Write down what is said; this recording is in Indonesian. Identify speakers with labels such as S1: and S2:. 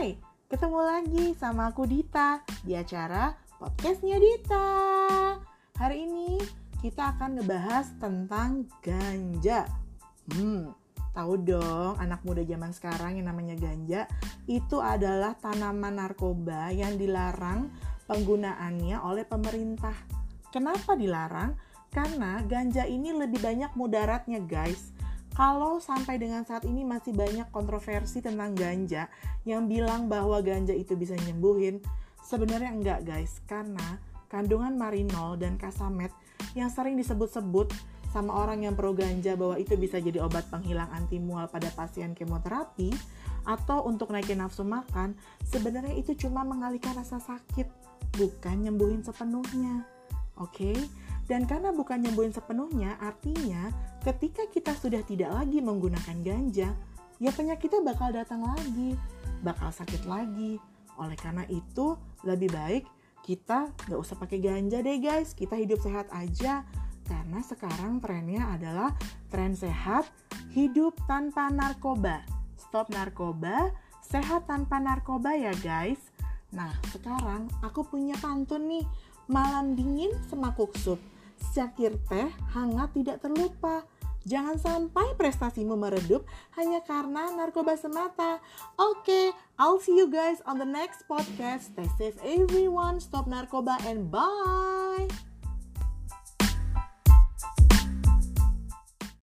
S1: Ketemu lagi sama aku Dita di acara podcastnya Dita. Hari ini kita akan ngebahas tentang ganja. Hmm, tahu dong anak muda zaman sekarang yang namanya ganja itu adalah tanaman narkoba yang dilarang penggunaannya oleh pemerintah. Kenapa dilarang? Karena ganja ini lebih banyak mudaratnya guys kalau sampai dengan saat ini masih banyak kontroversi tentang ganja yang bilang bahwa ganja itu bisa nyembuhin, sebenarnya enggak guys, karena kandungan marinol dan kasamet yang sering disebut-sebut sama orang yang pro ganja bahwa itu bisa jadi obat penghilang anti mual pada pasien kemoterapi atau untuk naikin nafsu makan, sebenarnya itu cuma mengalihkan rasa sakit, bukan nyembuhin sepenuhnya. Oke? Okay? Dan karena bukan nyembuhin sepenuhnya, artinya ketika kita sudah tidak lagi menggunakan ganja, ya penyakitnya bakal datang lagi, bakal sakit lagi. Oleh karena itu, lebih baik kita nggak usah pakai ganja deh guys, kita hidup sehat aja. Karena sekarang trennya adalah tren sehat, hidup tanpa narkoba. Stop narkoba, sehat tanpa narkoba ya guys. Nah, sekarang aku punya pantun nih, malam dingin semakuk sup Secangkir teh hangat tidak terlupa. Jangan sampai prestasimu meredup hanya karena narkoba semata. Oke, okay, I'll see you guys on the next podcast. Stay safe everyone, stop narkoba and bye.